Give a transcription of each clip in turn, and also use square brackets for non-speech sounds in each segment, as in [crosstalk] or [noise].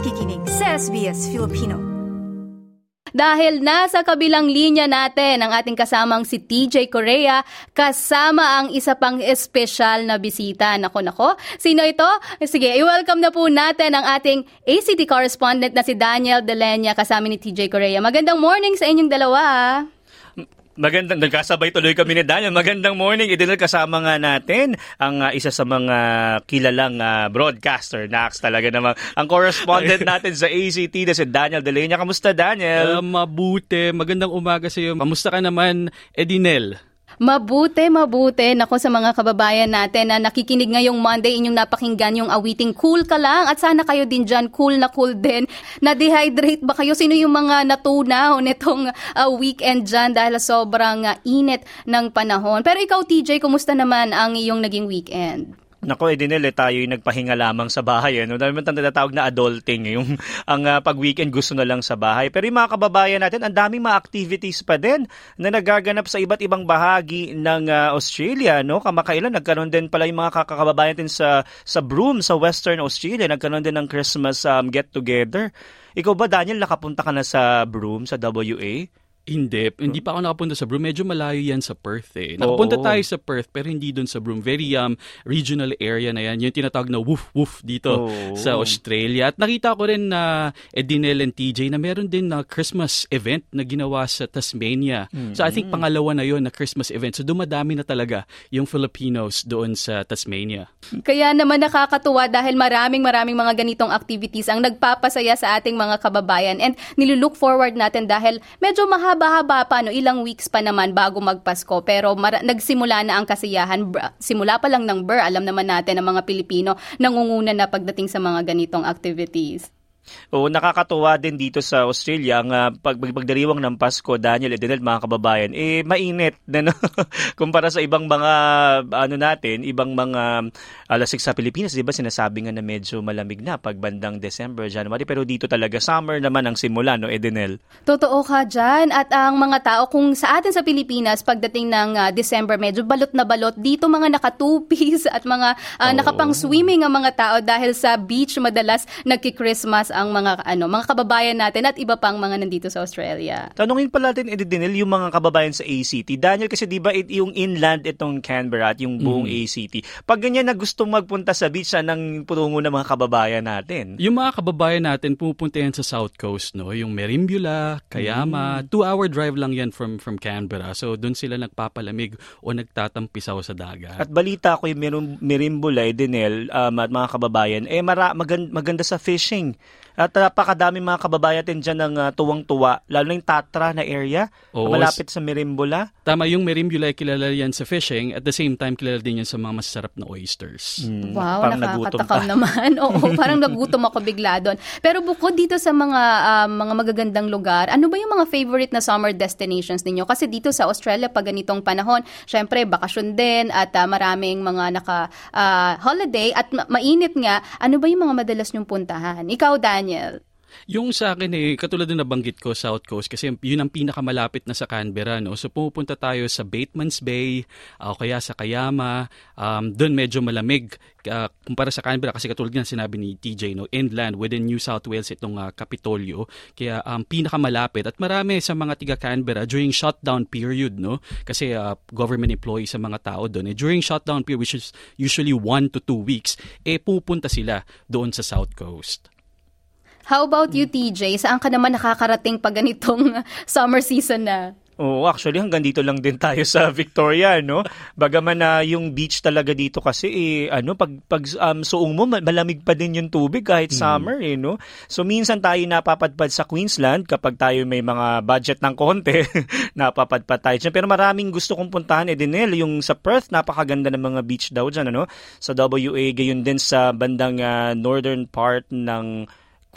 nakikinig sa SBS Filipino. Dahil nasa kabilang linya natin ang ating kasamang si TJ Korea kasama ang isa pang espesyal na bisita. Nako nako, sino ito? Sige, i-welcome na po natin ang ating ACT correspondent na si Daniel Delenya kasama ni TJ Korea. Magandang morning sa inyong dalawa. Magandang, nagkasabay tuloy kami ni Daniel. Magandang morning. Idinal kasama nga natin ang uh, isa sa mga kilalang uh, broadcaster. Nax talaga naman. Ang correspondent [laughs] natin sa ACT na si Daniel Delenya. Kamusta, Daniel? Uh, mabuti. Magandang umaga sa iyo. Kamusta ka naman, Edinel? Mabuti, mabuti. Nako sa mga kababayan natin na nakikinig ngayong Monday, inyong napakinggan yung awiting cool ka lang. At sana kayo din dyan, cool na cool din. [laughs] Na-dehydrate ba kayo? Sino yung mga natunaw nitong uh, weekend dyan dahil sobrang uh, init ng panahon? Pero ikaw, TJ, kumusta naman ang iyong naging weekend? Nako, eh, tayo yung nagpahinga lamang sa bahay. Ano? Dahil man tinatawag na adulting. Eh, yung [laughs] ang uh, pag-weekend gusto na lang sa bahay. Pero yung mga kababayan natin, ang daming mga activities pa din na nagaganap sa iba't ibang bahagi ng uh, Australia. No? Kamakailan, nagkaroon din pala yung mga kakakababayan din sa, sa Broome, sa Western Australia. Nagkaroon din ng Christmas um, get-together. Ikaw ba, Daniel, nakapunta ka na sa Broome, sa WA? Hindi. Hindi pa ako nakapunta sa Broome. Medyo malayo yan sa Perth eh. Nakapunta Oo. tayo sa Perth pero hindi doon sa Broome. Very um, regional area na yan. Yung tinatawag na woof-woof dito Oo. sa Australia. At nakita ko rin na uh, Edinel and TJ na meron din na Christmas event na ginawa sa Tasmania. Mm-hmm. So I think pangalawa na yon na Christmas event. So dumadami na talaga yung Filipinos doon sa Tasmania. Kaya naman nakakatuwa dahil maraming maraming mga ganitong activities ang nagpapasaya sa ating mga kababayan. And nilulook forward natin dahil medyo mahal mahaba-haba pa, no, ilang weeks pa naman bago magpasko. Pero mar- nagsimula na ang kasiyahan. Simula pa lang ng BER, alam naman natin ang mga Pilipino nangunguna na pagdating sa mga ganitong activities. Oo, nakakatuwa din dito sa Australia ang uh, pag pagdiriwang ng Pasko, Daniel Edinel, mga kababayan, eh mainit [laughs] na no? kumpara sa ibang mga ano natin, ibang mga alasik sa Pilipinas, 'di ba? Sinasabi nga na medyo malamig na pag bandang December, January, pero dito talaga summer naman ang simula, no, Edinel? Totoo ka diyan at ang mga tao kung sa atin sa Pilipinas pagdating ng uh, December, medyo balot na balot. Dito mga nakatupis [laughs] at mga uh, nakapang swimming ang mga tao dahil sa beach madalas nagki-Christmas ang mga ano, mga kababayan natin at iba pang mga nandito sa Australia. Tanungin pala natin Edinel yung mga kababayan sa ACT. Daniel kasi 'di ba yung inland itong Canberra at yung buong mm. ACT. Pag ganyan na gusto magpunta sa beach ng putungo ng mga kababayan natin. Yung mga kababayan natin pumupunta yan sa South Coast, no? Yung Merimbula, Kayama, mm. two-hour drive lang yan from from Canberra. So doon sila nagpapalamig o nagtatampisaw sa dagat. At balita ko yung Merimbula, Edinel, um, at mga kababayan, eh mara, maganda, maganda sa fishing. At napakadami mga kababayan din dyan ng uh, tuwang-tuwa, lalo na yung Tatra na area, Oo, malapit sa Merimbula. Tama, yung Merimbula ay kilala yan sa fishing, at the same time kilala din yan sa mga masarap na oysters. Mm, wow, parang nakakatakam [laughs] naman. Oo, parang nagutom ako bigla doon. Pero bukod dito sa mga uh, mga magagandang lugar, ano ba yung mga favorite na summer destinations ninyo? Kasi dito sa Australia, pag ganitong panahon, syempre bakasyon din at uh, maraming mga naka uh, holiday at ma- mainit nga. Ano ba yung mga madalas nyong puntahan? Ikaw, Daniel, Daniel? Yung sa akin eh, katulad na nabanggit ko, South Coast, kasi yun ang pinakamalapit na sa Canberra. No? So pupunta tayo sa Batemans Bay, o kaya sa Kayama. Um, Doon medyo malamig uh, kumpara sa Canberra kasi katulad nga sinabi ni TJ, no, inland within New South Wales itong uh, Capitolio. Kaya um, pinakamalapit at marami sa mga tiga Canberra during shutdown period, no? Kasi uh, government employees sa mga tao doon. Eh, during shutdown period, which is usually one to two weeks, eh pupunta sila doon sa South Coast. How about you, TJ? Saan ka naman nakakarating pag ganitong [laughs] summer season na? Oo, actually hanggang dito lang din tayo sa Victoria, no? Bagaman na yung beach talaga dito kasi eh, ano, pag pag um, suong mo malamig pa din yung tubig kahit mm. summer eh, no? So minsan tayo napapadpad sa Queensland kapag tayo may mga budget ng konti, [laughs] napapadpad tayo dyan. Pero maraming gusto kong puntahan eh din yung sa Perth, napakaganda ng mga beach daw dyan, ano? Sa WA, gayon din sa bandang uh, northern part ng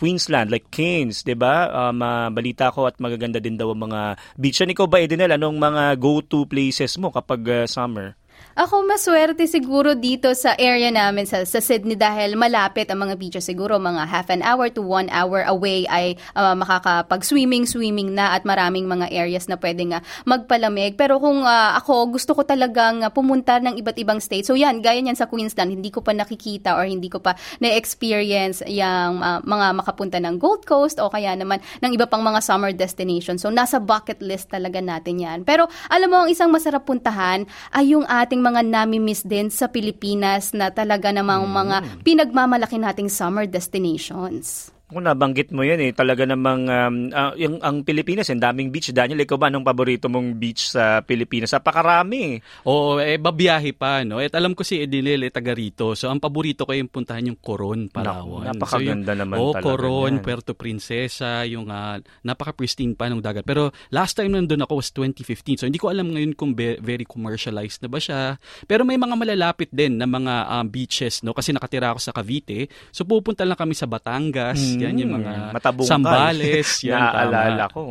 Queensland, like Cairns, di ba? Um, uh, balita ko at magaganda din daw ang mga beach. Yan ikaw ba, Edinel, anong mga go-to places mo kapag uh, summer? Ako maswerte siguro dito sa area namin sa, sa Sydney dahil malapit ang mga beaches siguro mga half an hour to one hour away ay uh, makakapag-swimming, swimming na at maraming mga areas na pwedeng uh, magpalamig. Pero kung uh, ako gusto ko talagang pumunta ng iba't ibang states. So yan, gaya niyan sa Queensland, hindi ko pa nakikita or hindi ko pa na-experience yung uh, mga makapunta ng Gold Coast o kaya naman ng iba pang mga summer destinations. So nasa bucket list talaga natin yan. Pero alam mo, ang isang masarap puntahan ay yung ating mga nami-miss din sa Pilipinas na talaga namang mm. mga pinagmamalaki nating summer destinations. Kung nabanggit mo yan eh, talaga namang um, uh, yung, ang Pilipinas, ang daming beach. Daniel, ikaw ba anong paborito mong beach sa Pilipinas? Napakarami. Oo, eh, babiyahe pa. No? At alam ko si Edinel, eh, taga rito. So, ang paborito ko yung puntahan yung Coron, Palawan. Naku, napakaganda so, yung, naman oh, talaga Coron, yan. Puerto Princesa, yung uh, napaka-pristine pa ng dagat. Pero last time nandun ako was 2015. So, hindi ko alam ngayon kung be- very commercialized na ba siya. Pero may mga malalapit din na mga um, beaches, no? Kasi nakatira ako sa Cavite. So, pupunta lang kami sa Batangas. Mm. Yan yung mga Hmm, Matabungkal. sambales. [laughs] Yan, Naaalala tama. ko.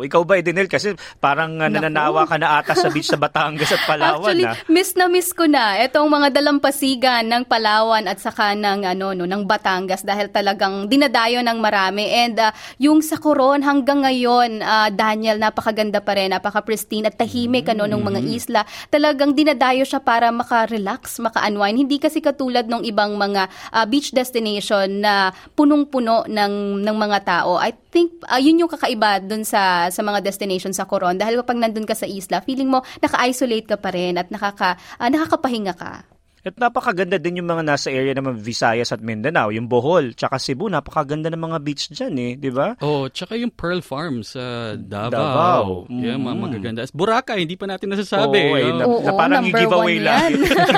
Ikaw ba, Edenel? Kasi parang uh, nananawa ka na ata sa beach sa Batangas at Palawan. Actually, ah. miss na miss ko na itong mga dalampasigan ng Palawan at saka ng ano no ng Batangas dahil talagang dinadayo ng marami and uh, yung sa Coron hanggang ngayon uh, Daniel napakaganda pa rin napaka-pristine at tahimik ano ng mga Mm-hmm. isla talagang dinadayo siya para maka-relax maka-unwind hindi kasi katulad ng ibang mga uh, beach destination na punong-puno ng ng mga tao I think uh, yun yung kakaiba dun sa sa mga destination sa Coron. Dahil kapag nandun ka sa isla feeling mo naka-isolate ka pa rin at nakaka uh, nakakapahinga ka At napakaganda din yung mga nasa area naman Visayas at Mindanao, yung Bohol, tsaka Cebu, napakaganda ng mga beach dyan eh, di ba? Oh, tsaka yung Pearl Farm sa Davao. Davao. Yeah, mga Mm. magaganda. Boracay, hindi pa natin nasasabi. Oo, eh, Oh, na, Oo, na parang yung number giveaway one lang. yan.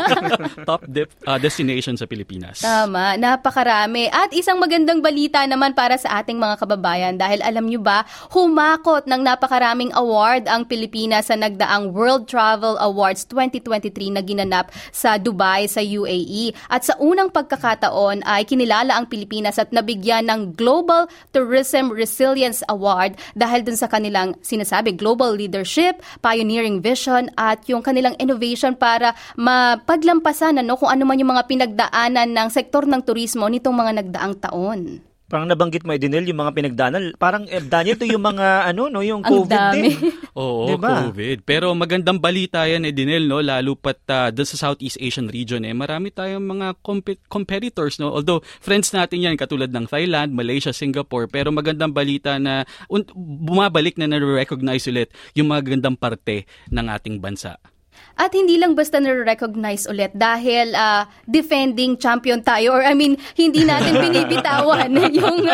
[laughs] top dep- uh, destination sa Pilipinas. Tama, napakarami. At isang magandang balita naman para sa ating mga kababayan dahil alam nyo ba, humakot ng napakaraming award ang Pilipinas sa nagdaang World Travel Awards 2023 na ginanap sa Dubai sa UAE. At sa unang pagkakataon ay kinilala ang Pilipinas at nabigyan ng Global Tourism Resilience Award dahil dun sa kanilang sinasabi global leadership, pioneering vision at yung kanilang innovation para mapaglampasan ano, kung ano man yung mga pinagdaanan ng sektor ng turismo nitong mga nagdaang taon. Parang nabanggit mo, Edenel, yung mga pinagdanan. Parang, eh, Daniel, ito yung mga, [laughs] ano, no, yung COVID din. [laughs] Oo, Diba? COVID. Pero magandang balita yan, Edinel, no? lalo pat uh, doon sa Southeast Asian region. Eh. Marami tayong mga comp- competitors. No? Although, friends natin yan, katulad ng Thailand, Malaysia, Singapore. Pero magandang balita na un- bumabalik na na-recognize ulit yung magandang parte ng ating bansa. At hindi lang basta na-recognize ulit dahil ah, defending champion tayo or I mean hindi natin [laughs] binibitawan [laughs] yung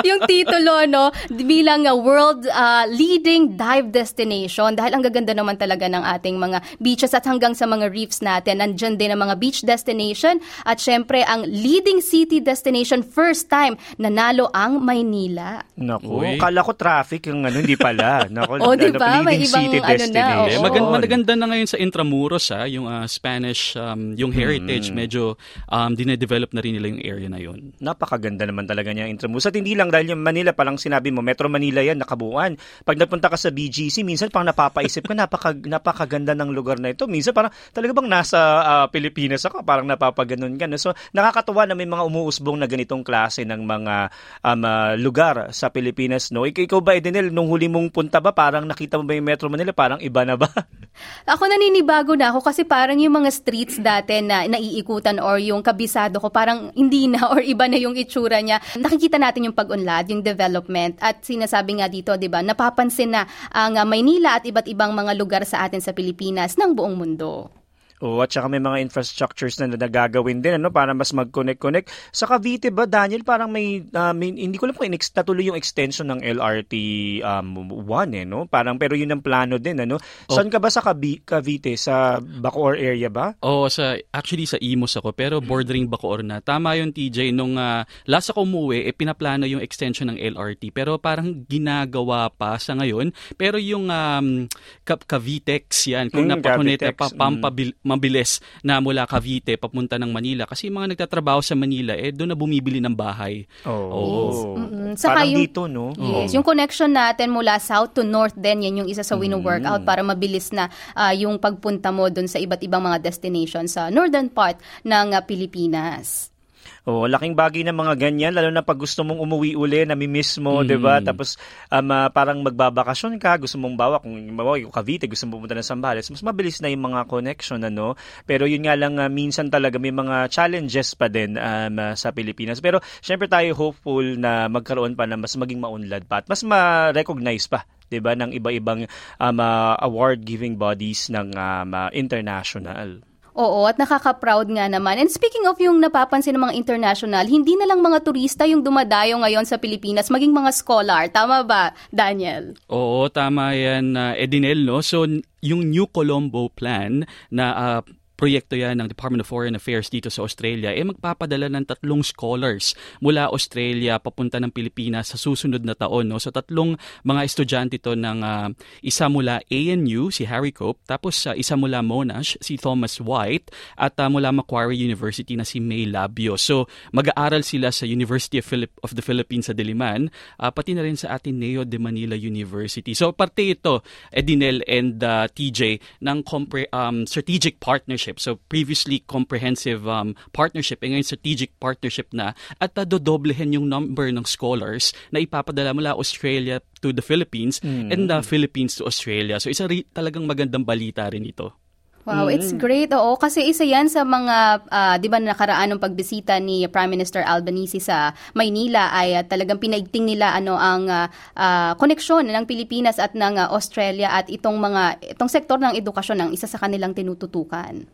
yung titulo no bilang ah, world ah, leading dive destination dahil ang gaganda naman talaga ng ating mga beaches at hanggang sa mga reefs natin nandiyan din ang mga beach destination at syempre ang leading city destination first time nanalo ang Maynila. Naku, Uy. kala ko traffic yung ano, hindi pala. Naku, [laughs] Oh, di ano, ba? May ibang city ano na, destination. Eh, Oo. maganda, maganda na ngayon sa Intramuros ha, yung ah, Spanish, um, yung heritage, medyo um, dinedevelop na rin nila yung area na yun. Napakaganda naman talaga niya Intramuros. At hindi lang dahil yung Manila, palang sinabi mo, Metro Manila yan, nakabuuan. Pag napunta ka sa BGC, minsan parang napapaisip ka, napaka, napakaganda ng lugar na ito. Minsan parang talaga bang nasa ah, Pilipinas ako, parang napapaganon ka. No? So nakakatuwa na may mga umuusbong na ganitong klase ng mga um, ah, lugar sa Pilipinas. No? Ik- ikaw ba, Edenel, nung huli mong punta ba, parang nakita mo ba yung Metro Manila, parang iba na ba? [laughs] Ako naninibago na ako kasi parang yung mga streets dati na naiikutan or yung kabisado ko parang hindi na or iba na yung itsura niya. Nakikita natin yung pag-unlad, yung development at sinasabi nga dito, 'di ba, napapansin na ang ah, Maynila at iba't ibang mga lugar sa atin sa Pilipinas ng buong mundo. Oo, at saka may mga infrastructures na nagagawin din ano para mas mag-connect-connect. Sa Cavite ba, Daniel, parang may, uh, may- hindi ko lang kung inex, natuloy yung extension ng LRT um, 1 eh, no? Parang, pero yun ang plano din, ano? Saan ka ba sa Cavi- Cavite? Sa Bacoor area ba? Oo, sa, actually sa Imus ako, pero bordering Bacoor na. Tama yun, TJ. Nung ah, last ako umuwi, eh, pinaplano yung extension ng LRT. Pero parang ginagawa pa sa ngayon. Pero yung um, Ca- Cavitex yan, kung Mm, napakunit, pa, pampabil, mabilis na mula Cavite papunta ng Manila kasi mga nagtatrabaho sa Manila eh doon na bumibili ng bahay. Oh. Yes. Mm-mm. Saka Parang yung- dito, no? Yes, yung connection natin mula south to north din, yan yung isa sa Mm. wino-workout para mabilis na ah, yung pagpunta mo dun sa iba't ibang mga destinations sa northern part ng ah, Pilipinas. Oh, laking bagay ng mga ganyan lalo na pag gusto mong umuwi uli, nami-miss mo, 'di ba? Tapos um, ah, parang magbabakasyon ka, gusto mong bawa kung bawa yung Cavite, gusto mong pumunta ng Zambales, mas mabilis na yung mga connection ano. Pero yun nga lang ah, minsan talaga may mga challenges pa din um, ah, sa Pilipinas. Pero syempre tayo hopeful na magkaroon pa na mas maging maunlad pa at mas ma-recognize pa 'di ba ng iba-ibang um, ah, award giving bodies ng um, ah, international. Oo, at nakaka-proud nga naman. And speaking of yung napapansin ng mga international, hindi na lang mga turista yung dumadayo ngayon sa Pilipinas, maging mga scholar. Tama ba, Daniel? Oo, tama yan, uh, Edinel. No? So, yung New Colombo Plan na ah, proyekto yan ng Department of Foreign Affairs dito sa Australia, eh magpapadala ng tatlong scholars mula Australia papunta ng Pilipinas sa susunod na taon. No? So tatlong mga estudyante to ng ah, isa mula ANU, si Harry Cope, tapos ah, isa mula Monash, si Thomas White, at ah, mula Macquarie University na si May Labio. So mag-aaral sila sa University of, Philip- of the Philippines sa Diliman, ah, pati na rin sa Ateneo de Manila University. So parte ito, Edinel and ah, TJ, ng compre- um, strategic partnership. So previously comprehensive um, partnership, eh ngayon strategic partnership na at uh, dodoblehin yung number ng scholars na ipapadala mula Australia to the Philippines and the Philippines to Australia. So isa ri- talagang magandang balita rin ito. Wow, it's great. Oo, kasi isa yan sa mga, ah, di ba, nakaraan ng pagbisita ni Prime Minister Albanese sa Maynila ay ah, talagang pinaigting nila ano ang ah, ah, koneksyon ng Pilipinas at ng ah, Australia at itong mga, itong sektor ng edukasyon ang isa sa kanilang tinututukan.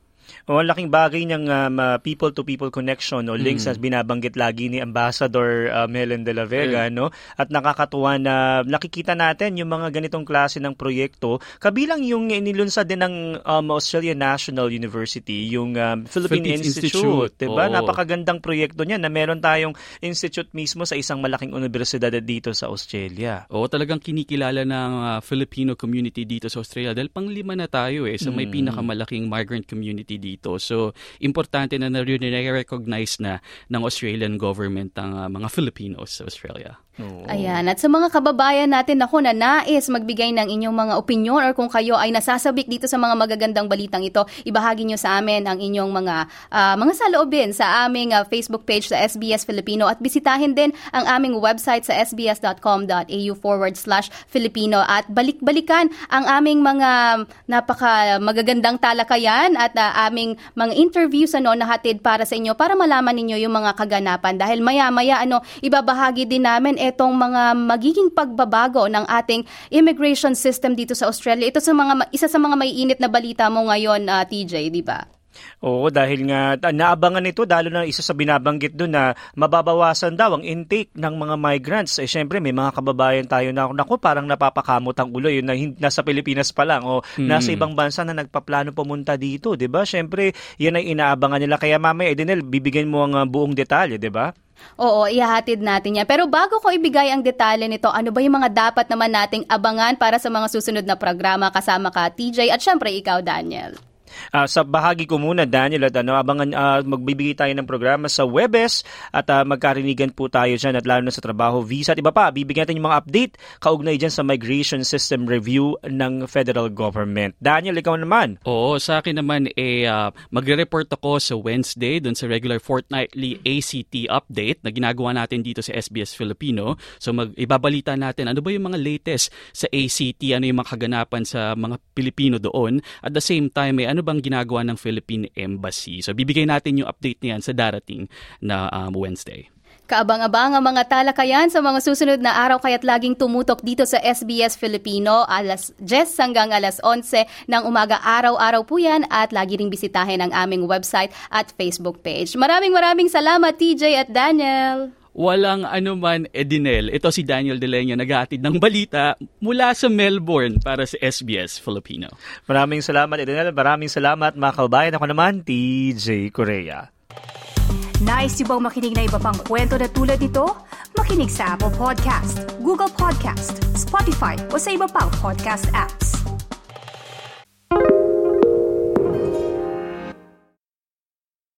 O, ang laking bagay ng um, uh, people-to-people connection o links na binabanggit lagi ni Ambassador um, Helen de la Vega. No? At nakakatuwa na nakikita natin yung mga ganitong klase ng proyekto. Kabilang yung inilunsad din ng um, Australian National University, yung um, Philippine Philippines Institute. Institute. Diba? Oo. Napakagandang proyekto niya na meron tayong institute mismo sa isang malaking universidad dito sa Australia. Oo, talagang kinikilala ng ah, Filipino community dito sa Australia dahil panglima na tayo eh, sa may pinakamalaking migrant community dito. So, importante na na-recognize na ng Australian government ang ah, mga Filipinos sa Australia. Ayan. At sa mga kababayan natin ako na nais magbigay ng inyong mga opinion or kung kayo ay nasasabik dito sa mga magagandang balitang ito, ibahagi nyo sa amin ang inyong mga ah, mga saloobin sa aming ah, Facebook page sa SBS Filipino. At bisitahin din ang aming website sa sbs.com.au forward slash Filipino. At balik-balikan ang aming mga napaka magagandang talakayan at ah, aming mga interviews ano nahatid para sa inyo para malaman ninyo yung mga kaganapan. Dahil maya-maya ano ibabahagi din namin etong mga magiging pagbabago ng ating immigration system dito sa Australia. Ito sa mga isa sa mga maiinit na balita mo ngayon ah, TJ, di ba? Oo, dahil nga ah, naabangan nito dahil na isa sa binabanggit doon na mababawasan daw ang intake ng mga migrants. Eh syempre may mga kababayan tayo na naku parang napapakamot ang ulo yun na hin- nasa Pilipinas pa lang o nasa ibang bansa na nagpaplano pumunta dito, 'di ba? Syempre, yan ay inaabangan nila kaya mamaya Edenel, bibigyan mo ang ah, buong detalye, 'di ba? Oo, ihahatid natin yan. Pero bago ko ibigay ang detalye nito, ano ba yung mga dapat naman nating abangan para sa mga susunod na programa kasama ka, TJ, at syempre ikaw, Daniel? Ah, sa bahagi ko muna Daniel at ano abangan ah, magbibigay tayo ng programa sa Webes at ah, magkarinigan po tayo diyan at lalo na sa trabaho visa at iba pa bibigyan natin yung mga update kaugnay diyan sa migration system review ng federal government. Daniel ikaw naman. Oo, sa akin naman eh ah, magre-report ako sa Wednesday doon sa regular fortnightly ACT update na ginagawa natin dito sa SBS Filipino. So mag ibabalita natin ano ba yung mga latest sa ACT, ano yung mga kaganapan sa mga Pilipino doon. At the same time, eh, ano bang ginagawa ng Philippine Embassy. So bibigay natin yung update niyan sa darating na um, Wednesday. Kaabang-abang ang mga talakayan sa mga susunod na araw kaya't laging tumutok dito sa SBS Filipino alas 10 hanggang alas 11 ng umaga araw-araw po yan at lagi ring bisitahin ang aming website at Facebook page. Maraming maraming salamat TJ at Daniel! Walang anuman, Edinel. Ito si Daniel Delenya, naghahatid ng balita mula sa Melbourne para sa SBS Filipino. Maraming salamat Edenel, maraming salamat mga kababayan. Ako naman TJ Korea. Nice yung bang makinig na iba pang kwento na tulad ito? Makinig sa Apple Podcast, Google Podcast, Spotify o sa iba pang podcast apps.